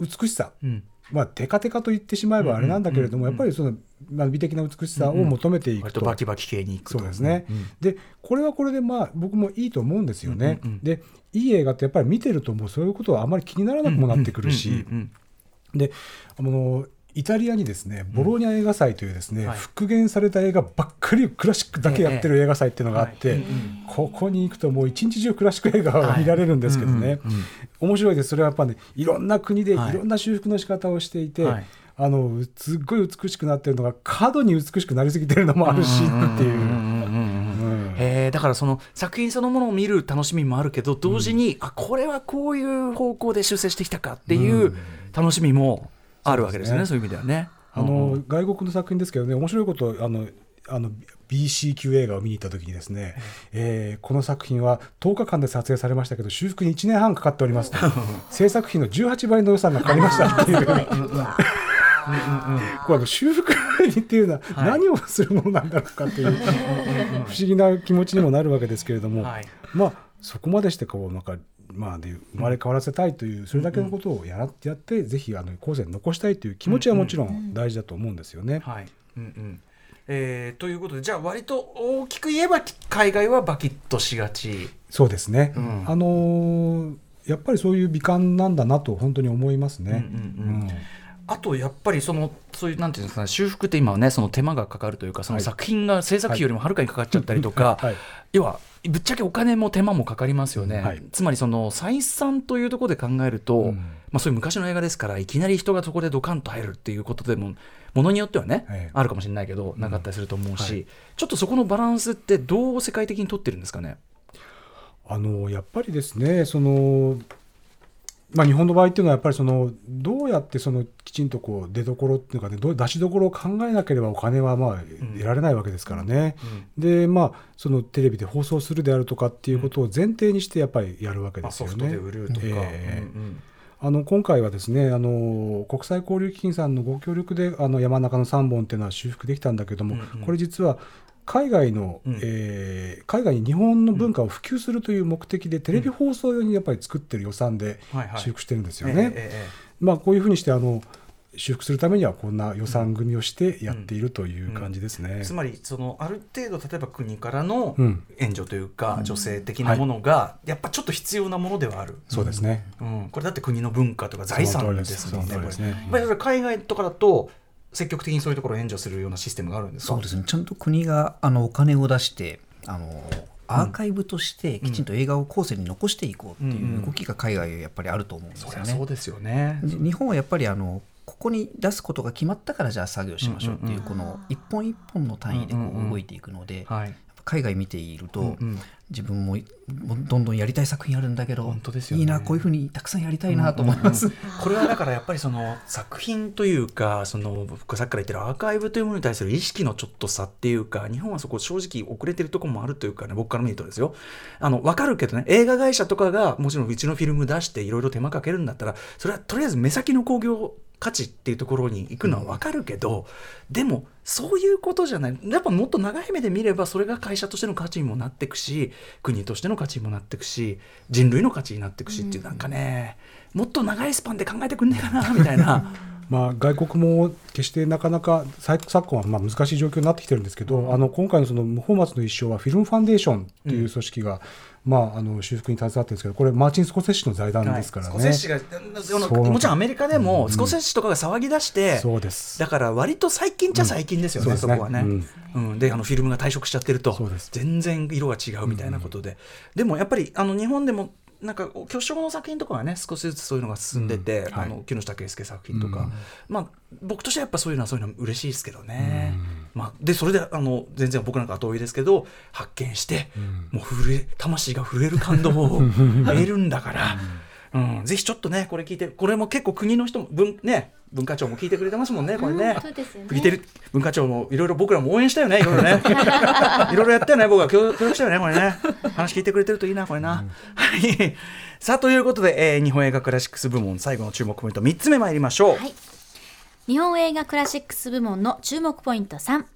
美しさ、うんまあ、テカテカと言ってしまえばあれなんだけれども、やっぱりその、まあ、美的な美しさを求めていくと。バキバキ系にいくと。そうですね、うんでこれはこれでまあ僕もいいと思うんですよね。うんうんうん。でいい映画ってやっぱり見てるともうそういうことはあまり気にならなくもなってくるし、であのイタリアにですねボローニャ映画祭というですね、はい。復元された映画ばっかりクラシックだけやってる映画祭っていうのがあって、ええはいここに行くともう一日中クラシック映画が見られるんですけどね、うんうんうん面白いです。それはやっぱねいろんな国でいはい。ろんな修復の仕方をしていて、はい。あのすっごい美しくなってるのが過度に美しくなりすぎてるのもあるしっていう。んんうんうんうん。へー。だからその作品そのものを見る楽しみもあるけど同時に、あこれはこういう方向で修正してきたかっていう楽しみもあるわけですよね、そういう意味ではね。あの外国の作品ですけどね面白いことあのあの BC 級映画を見に行った時にですね、えーこの作品は10日間で撮影されましたけど修復に1年半かかっておりますと。制作費の18倍の予算がかかりましたっていう。これあの修復っていうのは何をするものなんだろうかっていう不思議な気持ちにもなるわけですけれども、はい。まあそこまでしてこうなんかまあで生まれ変わらせたいというそれだけのことをやらやってぜひあの後世に残したいという気持ちはもちろん大事だと思うんですよね。はい。うんうん。えーということでじゃあ割と大きく言えば海外はバキッとしがち。そうですね、うん。あのーやっぱりそういう美観なんだなと本当に思いますね。うんあとやっぱりそのそういうなんていうんですかね修復って今はねその手間がかかるというかそのはい。作品が制作費よりもはるかにかかっちゃったりとか、はい。要はぶっちゃけお金も手間もかかりますよね、はい。つまりその採算というところで考えると、うん。まあ、そういう昔の映画ですからいきなり人がそこでドカンと入るっていうことでもものによってはね、はいあるかもしれないけどなかったりすると思うし、はい。ちょっとそこのバランスってどう世界的に取ってるんですかね？あのやっぱりですねその、まあ、日本の場合っていうのはやっぱりそのどうやってそのきちんとこう出どころっていうかね出しどころを考えなければお金はまあ得られないわけですからね。でまあそのテレビで放送するであるとかっていうことを前提にしてやっぱりやるわけまあ、ですよね。あの今回はですねあの国際交流基金さんのご協力であの山中の3本っていうのは修復できたんだけども、うんうん。これ実は海外の、うん。えー海外に日本の文化を普及するという目的で、テレビ放送用にやっぱり作ってる予算で修復してるんですよえね。まあこういうふうにしてあの修復するためにはこんな予算組みをしてやっているという感じですね。つまりそのある程度例えば国からのうん。援助というか、女性的なものがやっぱちょっと必要なものではある、そうですね。うん、これだって国の文化とか財産ですもんね海外とかだと積極的にそういうところを援助するようなシステムがあるんですか？そうですね。ちゃんと国があのお金を出してあのアーカイブとしてきちんと映画を後世に残していこうっていう動きが海外はやっぱりあると思うんですそよね。そうですよね。で日本はやっぱりあのここに出すことが決まったからじゃあ作業しましょうっていうこの一本一本の単位でこう動いていくので海外見ているとうんうん。自分ももどんどんやりたい作品あるんだけど本当ですよね。いいなこういうふうにたくさんやりたいなと思います。これはだからやっぱりその作品というかその僕さっきから言ってるアーカイブというものに対する意識のちょっと差っていうか日本はそこ正直遅れてるところもあるというかね僕から見るとですよ。あの分かるけどね映画会社とかがもちろんうちのフィルム出していろいろ手間かけるんだったらそれはとりあえず目先の興行価値っていうところに行くのは分かるけど、でもそういうことじゃない。やっぱもっと長い目で見ればそれが会社としての価値にもなっていくし国としての価値にもなっていくし人類の価値になっていくしっていうなんかねもっと長いスパンで考えてくんねえかなみたいな。まあ、外国も決してなかなか最昨今はまあ難しい状況になってきてるんですけど、あの今回のその無法松の一生はフィルムファンデーションという組織が、まあ、あの修復に携わってるんですけどこれマーチン・スコセッシの財団ですからね、はい。スコセッシがもちろんアメリカでもスコセッシとかが騒ぎ出して、そうです。だから割と最近っちゃ最近ですよね、うん。そねそこはね。うん。であのフィルムが退色しちゃってると全然色が違うみたいなことで、でもやっぱりあの日本でもなんか巨匠の作品とかはね少しずつそういうのが進んでて、うん。はい。あの木下圭介作品とか、まあ僕としてはやっぱそういうのはそういうのは嬉しいですけどね、まあ、でそれであの全然僕なんか後追いですけど発見して、もう震え魂が震える感動を 得るんだから。うん、ぜひちょっとね、これ聞いて、これも結構国の人も、文、ね、文化庁も聞いてくれてますもんね、これね。そうですよね聞いてる文化庁もいろいろ僕らも応援したよね、いろいろね。いろいろやったよね、僕は協協力したよね、これね。話聞いてくれてるといいな、これな。はい。さあ、ということで、えー日本映画クラシックス部門最後の注目ポイント3つ目参りましょう。はい日本映画クラシックス部門の注目ポイント3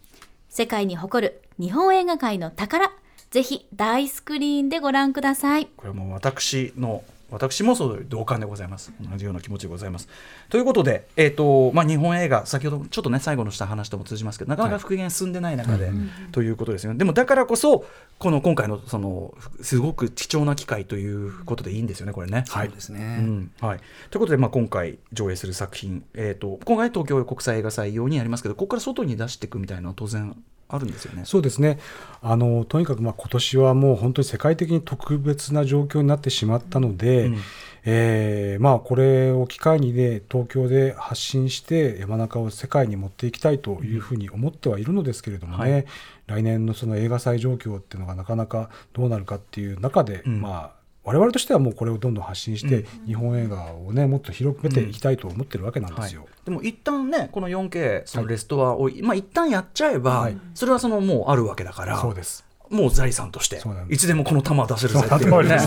世界に誇る日本映画界の宝。ぜひ大スクリーンでご覧ください。これも私の私もそう同感でございます。同じような気持ちでございます。ということで、えーとまあ、日本映画先ほどちょっとね最後のした話とも通じますけどなかなか復元進んでない中で、ということですよね。でもだからこそこの今回のそのすごく貴重な機会ということでいいんですよねこれね。そうですね、うん。はい、ということで、まあ、今回上映する作品、えー、と今回東京国際映画祭用にありますけどここから外に出していくみたいなのは当然あるんですよね。そうですね。あのとにかくまあ今年はもう本当に世界的に特別な状況になってしまったので、うん。えーまあ、これを機会に、ね、東京で発信して山中を世界に持っていきたいというふうに思ってはいるのですけれどもね、はい。来年のその映画祭状況っていうのがなかなかどうなるかっていう中で、うん。まあ我々としてはもうこれをどんどん発信して、日本映画をねもっと広めていきたいと思ってるわけなんですよ。はい、でも一旦ねこの 4K そのレストアを、まあ一旦やっちゃえば、はい。それはそのもうあるわけだからそうです。もう財産としていつでもこの玉出せるぜっていうね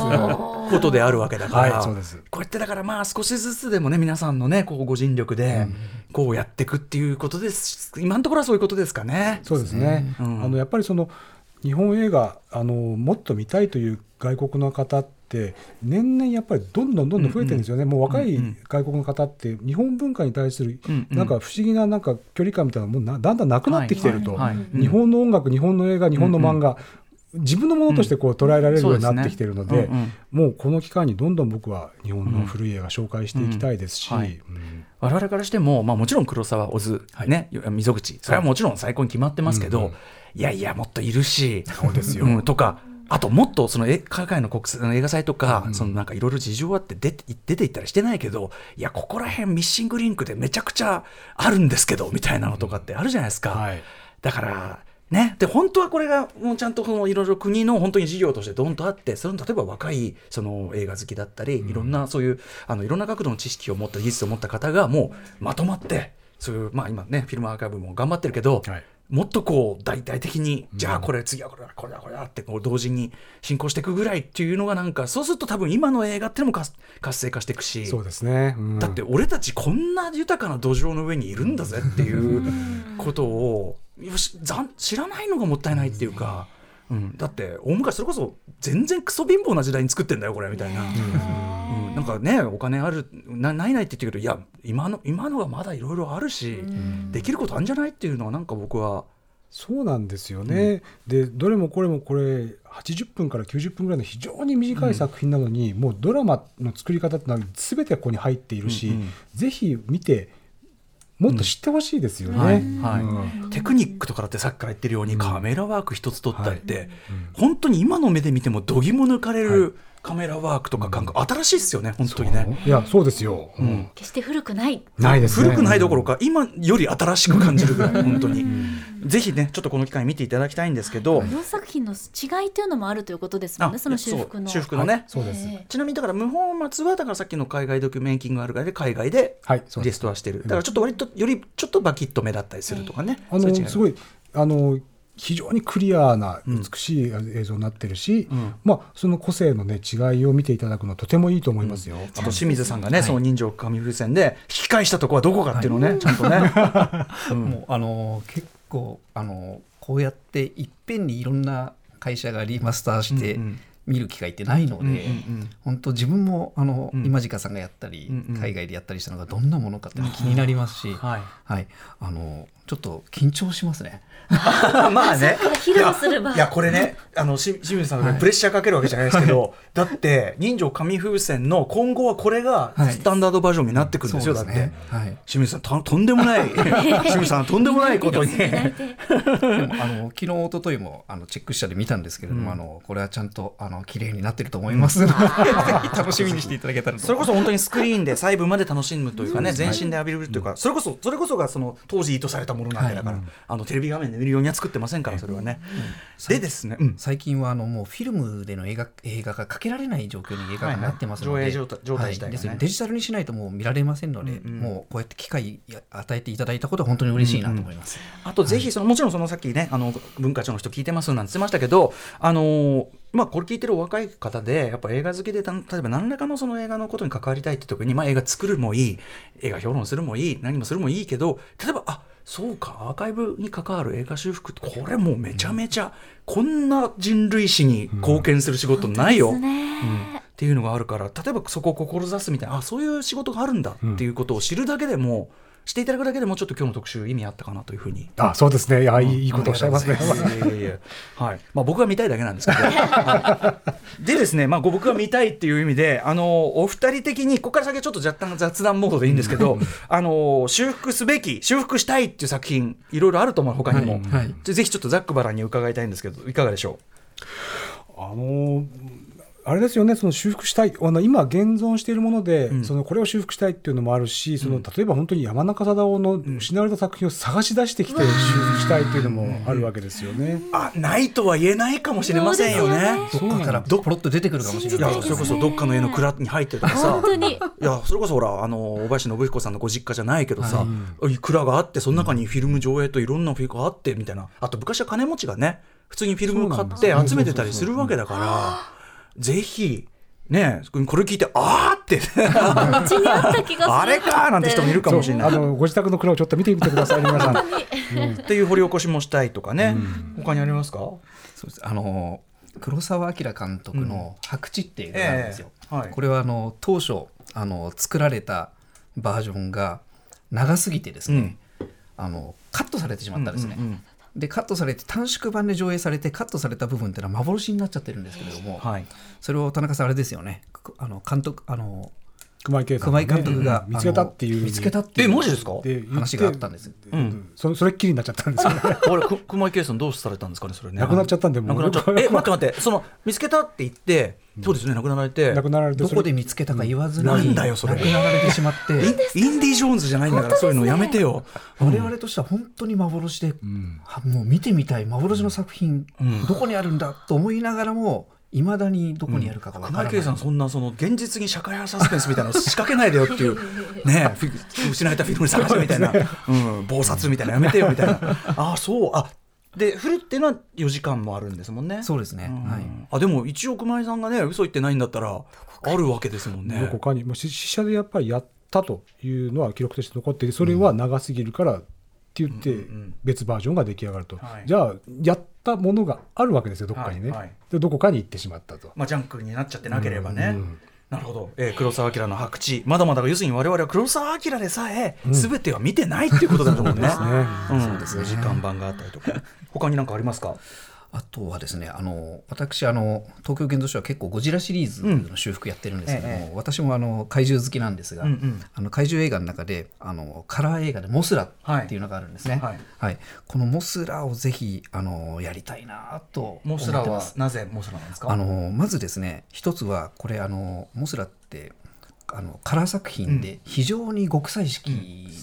ことであるわけだから、はいそうです。こうやってだからまあ少しずつでもね皆さんのねこうご尽力でこうやっていくっていうことです。今のところはそういうことですかね。そうですね、うん。あのやっぱりその日本映画あのもっと見たいという外国の方って年々やっぱりどんどんどんどん増えてるんですよね、もう若いうん。うん外国の方って日本文化に対するうんうん。なんか不思議ななんか距離感みたいなのもうなだんだんなくなってきてると、はいはいはい。日本の音楽日本の映画日本の漫画、自分のものとしてこう捉えられるようになってきてるので,、そうですね。もうこの期間にどんどん僕は日本の古い映画紹介していきたいですし、うんはい。うん。我々からしても、まあ、もちろん黒沢小津、ね、溝口それはもちろん最高に決まってますけど、うんうんいやいやもっといるしそうですよ。んとかあともっとそのえ海外の国際の映画祭とか、そのなんかいろいろ事情あって出て出ていったりしてないけどいやここら辺ミッシングリンクでめちゃくちゃあるんですけどみたいなのとかってあるじゃないですか。はい。だからね、で本当はこれがもうちゃんとそのいろいろ国の本当に事業としてどんとあってその例えば若いその映画好きだったり、いろんなそういうあのいろんな角度の知識を持った技術を持った方がもうまとまってそういうまあ今ねフィルムアーカイブも頑張ってるけど、はいもっとこう大々的に、じゃあこれ次はこれだこれだこれだってこう同時に進行していくぐらいっていうのがなんかそうすると多分今の映画っていうのも活活性化していくしそうですね、うん。だって俺たちこんな豊かな土壌の上にいるんだぜっていうことをよし知らないのがもったいないっていうか、うん、だって大昔それこそ全然クソ貧乏な時代に作ってんだよこれみたいな、うん、なんかねお金あるなないないって言ってるけどいや今の今のがまだいろいろあるし、できることあるんじゃないっていうのはなんか僕は。そうなんですよね、でどれもこれもこれ80分から90分ぐらいの非常に短い作品なのに、もうドラマの作り方ってのは全てここに入っているし、うんうん。ぜひ見てもっと知ってほしいですよね。はいはい。うん。テクニックとかだってさっきから言ってるように、カメラワーク一つ撮ったりって、本当に今の目で見てもどぎも抜かれるカメラワークとか感覚、新しいですよね本当にね。いやそうですよ、ん。決して古くない。ないですね。古くないどころか、今より新しく感じるぐらい本当に、ぜひねちょっとこの機会に見ていただきたいんですけど、4作品の違いというのもあるということですもんねその修復の。修復のね、そうです、えちなみにだから無法末はだからさっきの海外ドキュメンキングあるからで海外でリストはしてる、だからちょっと割とよりちょっとバキッと目だったりするとかね、あそういう違いが。のすごいあの非常にクリアな美しい映像になってるし、ん。まあ、その個性の、ね、違いを見ていただくのはとてもいいと思いますよ。あと清水さんがね、その人情紙風船で引き返したとこはどこかっていうのをね、ちゃんとね、もうあの結構あのこうやっていっぺんにいろんな会社がリマスターしてうんうん。見る機会ってないので、うんうんうん。本当自分もあの、うん。今近さんがやったり、うんうん海外でやったりしたのがどんなものかって気になりますし、はい。はい、あのちょっと緊張しますね。まあね。披露すれば。いや、いやこれね、あの、し清水さんがプレッシャーかけるわけじゃないですけど、だって、人情紙風船の今後はこれがはい。スタンダードバージョンになってくるんですよ、だって。はい、清水さんと、とんでもない、清水さん、とんでもないことに。でもあの昨日一昨日もあのチェックしたで見たんですけれども、あのこれはちゃんとあの綺麗になってると思います。楽しみにしていただけたらと。それこそ本当にスクリーンで細部まで楽しむというかね、全身で浴びるというか、それこそ、それこそがその当時意図されたものなんでだから、あのテレビ画面で見るようには作ってませんから、それはね。でですね、うん。最近はあのもうフィルムでの映画映画がかけられない状況に映画がなってますので、はいはい上映状態状態自体がね。ですのでデジタルにしないともう見られませんので、うんうん。もうこうやって機会与えていただいたことは本当に嬉しいなと思います。あとぜひその、もちろんそのさっきねあの文化庁の人聞いてますなんて言ってましたけどあのーまあこれ聞いてるお若い方でやっぱ映画好きでた例えば何らかのその映画のことに関わりたいって時に、まあ、映画作るもいい映画評論するもいい何もするもいいけど例えばあそうかアーカイブに関わる映画修復ってこれもうめちゃめちゃ、こんな人類史に貢献する仕事ないよ、うん。っていうのがあるから例えばそこを志すみたいなあそういう仕事があるんだっていうことを知るだけでも、していただくだけでもちょっと今日の特集意味あったかなというふうに。あそうですね。いやいいいいことをおっしゃいますね。はい。まあ、僕は見たいだけなんですけど、はい。でですね、まあ、ご僕が見たいっていう意味であのお二人的にここから先はちょっと若干雑談モードでいいんですけどあの修復すべき修復したいっていう作品いろいろあると思う他にも、はい。はい。でぜひちょっとざっくばらんに伺いたいんですけどいかがでしょあのーあれですよね、その修復したい、あの今、現存しているもので、ん。そのこれを修復したいっていうのもあるし、その例えば本当に山中貞夫の失われた作品を探し出してきて、修復したいっていうのもあるわけですよね。うあないとは言えないかもしれませんよね。どっかから。ポロッと出てくるかもしれい。ないやそれこそどっかの家の蔵に入ってるとかさ。本当に。いやそれこそほらあの小林信彦さんのご実家じゃないけどさ、蔵があってその中にフィルム上映といろんなフィルムがあってみたいな。あと昔は金持ちがね普通にフィルム買って集めてたりするわけだからぜひねこれ聞いてあーって。うちにあった気がする。あれかーなんて人もいるかもしれない。あのご自宅の蔵をちょっと見てみてください、皆さん。っていう掘り起こしもしたいとかね、他にありますか？そうです。あの黒澤明監督の「白地」っていう映画があるんですよ。ええ。はい。これはあの当初あの作られたバージョンが長すぎてですね、あのカットされてしまったんですね。うんうんうんでカットされて短縮版で上映されてカットされた部分っていうのは幻になっちゃってるんですけれども、はい。それを田中さんあれですよね。くあの監督あの熊井圭さん熊井監督が、うん見つけたっていう。見つけたっていう。えマジですか？で言って話があったんですよ。うん。そそれっきりになっちゃったんですよね。あれく熊井圭さんどうされたんですかねそれね。亡くなっちゃったんでもう。亡くなっちゃった。え待って待ってその見つけたって言ってそうですね亡くなられて。亡くなられてどこで見つけたか言わずに、なんだよそれ。亡くなられてしまって。インインディ・ジョーンズじゃないんだからそういうのやめてよ。我々としては本当に幻で、はもう見てみたい幻の作品、ん。どこにあるんだと思いながらもいまだにどこにあるかがわからない、さんそんなその現実に社会派サスペンスみたいなの仕掛けないでよっていう ね失われたフィルム探しみたいな、うん、暴殺みたいなやめてよみたいな。ああそう。あでフルっていうのは4時間もあるんですもんね。そうですね、うん。はい。あでも一応熊井さんがね嘘言ってないんだったらあるわけですもんね。どこかに、もうし試写でやっぱりやったというのは記録として残ってそれは長すぎるからって言ってうんうん、別バージョンが出来上がると、はい。じゃあ、やったものがあるわけですよ、どっかにね。はいはい。でどこかに行ってしまったと。まあ、ジャンクになっちゃってなければね。うんなるほど、えー黒澤明の白地まだまだ要するに我々は黒澤明でさえ全ては見てないっていうことだと思うね。ですね。うん、4時間版があったりとか。他に何かありますか？あとはですねあの私あの東京現像所は結構ゴジラシリーズの修復やってるんですけども、うんええ。私もあの怪獣好きなんですが、うんうん。あの怪獣映画の中であのカラー映画で「モスラ」っていうのがあるんですね、はい。はい。この「モスラ」をぜひあのやりたいなと思モスラはなぜモスラなんですか？あのまずですね一つはこれあのモスラってあのカラー作品で非常に極彩色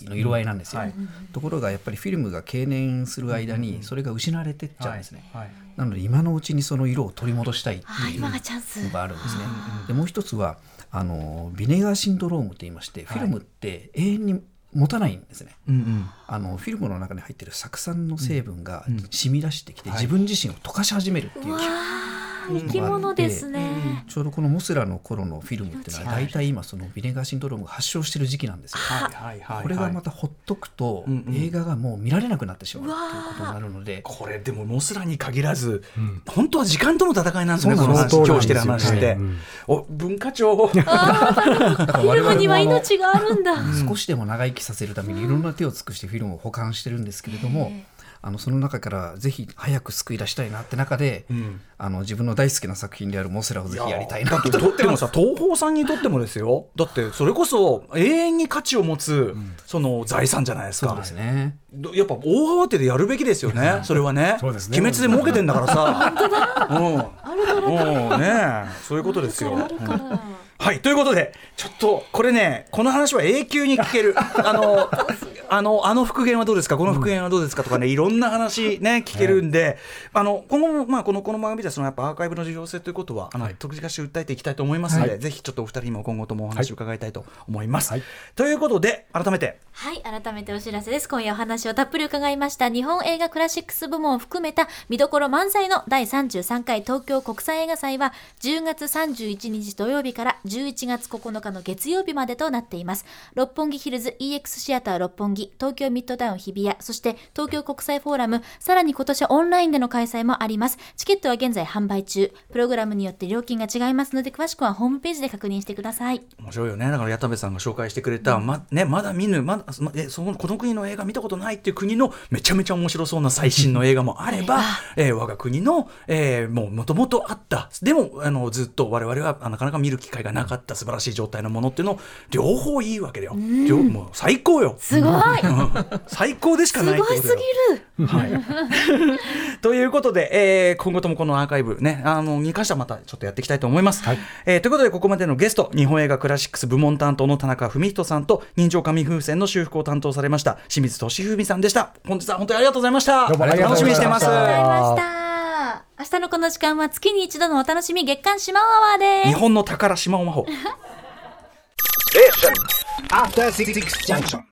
の色合いなんですよ、はい。ところがやっぱりフィルムが経年する間にそれが失われてっちゃうんですね、はい。はい。なので今のうちにその色を取り戻したいってあいう今がチャンス。のがあるんですね。でもう一つはあのビネガーシンドロームって言いまして、フィルムって永遠に持たないんですね。うんうん。あのフィルムの中に入ってる酢酸の成分がうん。染み出してきて、はい。自分自身を溶かし始めるっていう。わあ生き物ですね。ちょうどこのモスラの頃のフィルムっていうのははい。大体今そのビネガーシンドロームが発症してる時期なんですよ。はい。はいはいこれがまたほっとくとうんうん。映画がもう見られなくなってしまうっていうことになるので、これでもモスラに限らず、本当は時間との戦いなんですねこの話今日してる話って、はいうん。お文化庁。フィルムには命があるんだ。少しでも長生きさせるためにいろんな手を尽くしてフィルムを保管してるんですけれども、あのその中からぜひ早く救い出したいなって中で、ん。あの自分の大好きな作品であるモスラをぜひやりたいなだってとってもさ東宝さんにとってもですよ。だってそれこそ永遠に価値を持つ、その財産じゃないですか。そうですね。どやっぱ大慌てでやるべきですよね、それはね。そうですね。鬼滅で儲けてんだからさ。うん。うん、ねえそういうことですよ。うんはい、ということで、ちょっと、これね、この話は永久に聞ける。あの、あの、あの復元はどうですか、この復元はどうですかとかね、い。ろんな話ね、聞けるんで、あの、今後も、まあ、この、この番組では、その、やっぱアーカイブの重要性ということは、あの、特殊化して訴えていきたいと思いますので、ぜひちょっとお二人にも今後ともお話を伺いたいと思います。はい。ということで、改めて、はい、改めてお知らせです。今夜お話をたっぷり伺いました。日本映画クラシックス部門を含めた見どころ満載の第33回東京国際映画祭は10月31日土曜日から11月9日の月曜日までとなっています。六本木ヒルズ EX シアター六本木、東京ミッドタウン日比谷、そして東京国際フォーラム、さらに今年はオンラインでの開催もあります。チケットは現在販売中。プログラムによって料金が違いますので、詳しくはホームページで確認してください。面白いよねだから矢田部さんが紹介してくれた、まね、まだ見ぬまだまえそのこの国の映画見たことないっていう国のめちゃめちゃ面白そうな最新の映画もあれば、えー我が国の、えーもうもともとあったでもあのずっと我々はあなかなか見る機会がなかった素晴らしい状態のものっていうのを両方いいわけだよ、両もう最高よすごい最高でしかないすごいすぎるはい、ということで、えー今後ともこのアーカイブね、あのに関してはまたちょっとやっていきたいと思います。えーということで、ここまでのゲスト、日本映画クラシックス部門担当の田中文人さんと、人情紙風船の修復を担当されました清水俊文さんでした。本日は本当にありがとうございました。どうもありがとうございました楽しみにしてます。ありがとうございました。明日のこの時間は月に一度のお楽しみ月刊シマアワーです日。本の宝島を魔法。Station. After Six Junction.